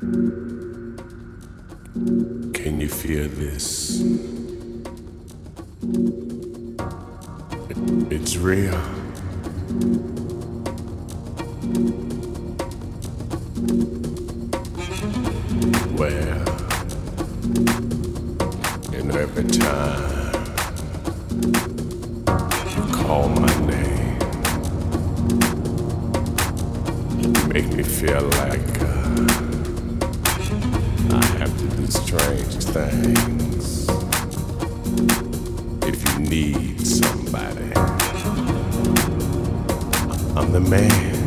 Can you feel this? It's real. Where and every time you call my name, you make me feel like. Uh, strange things. If you need somebody, I'm the man.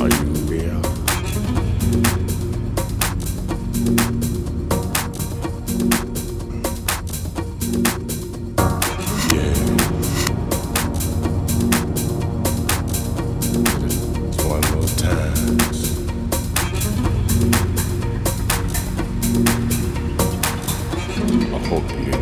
Are you? Oh. biri.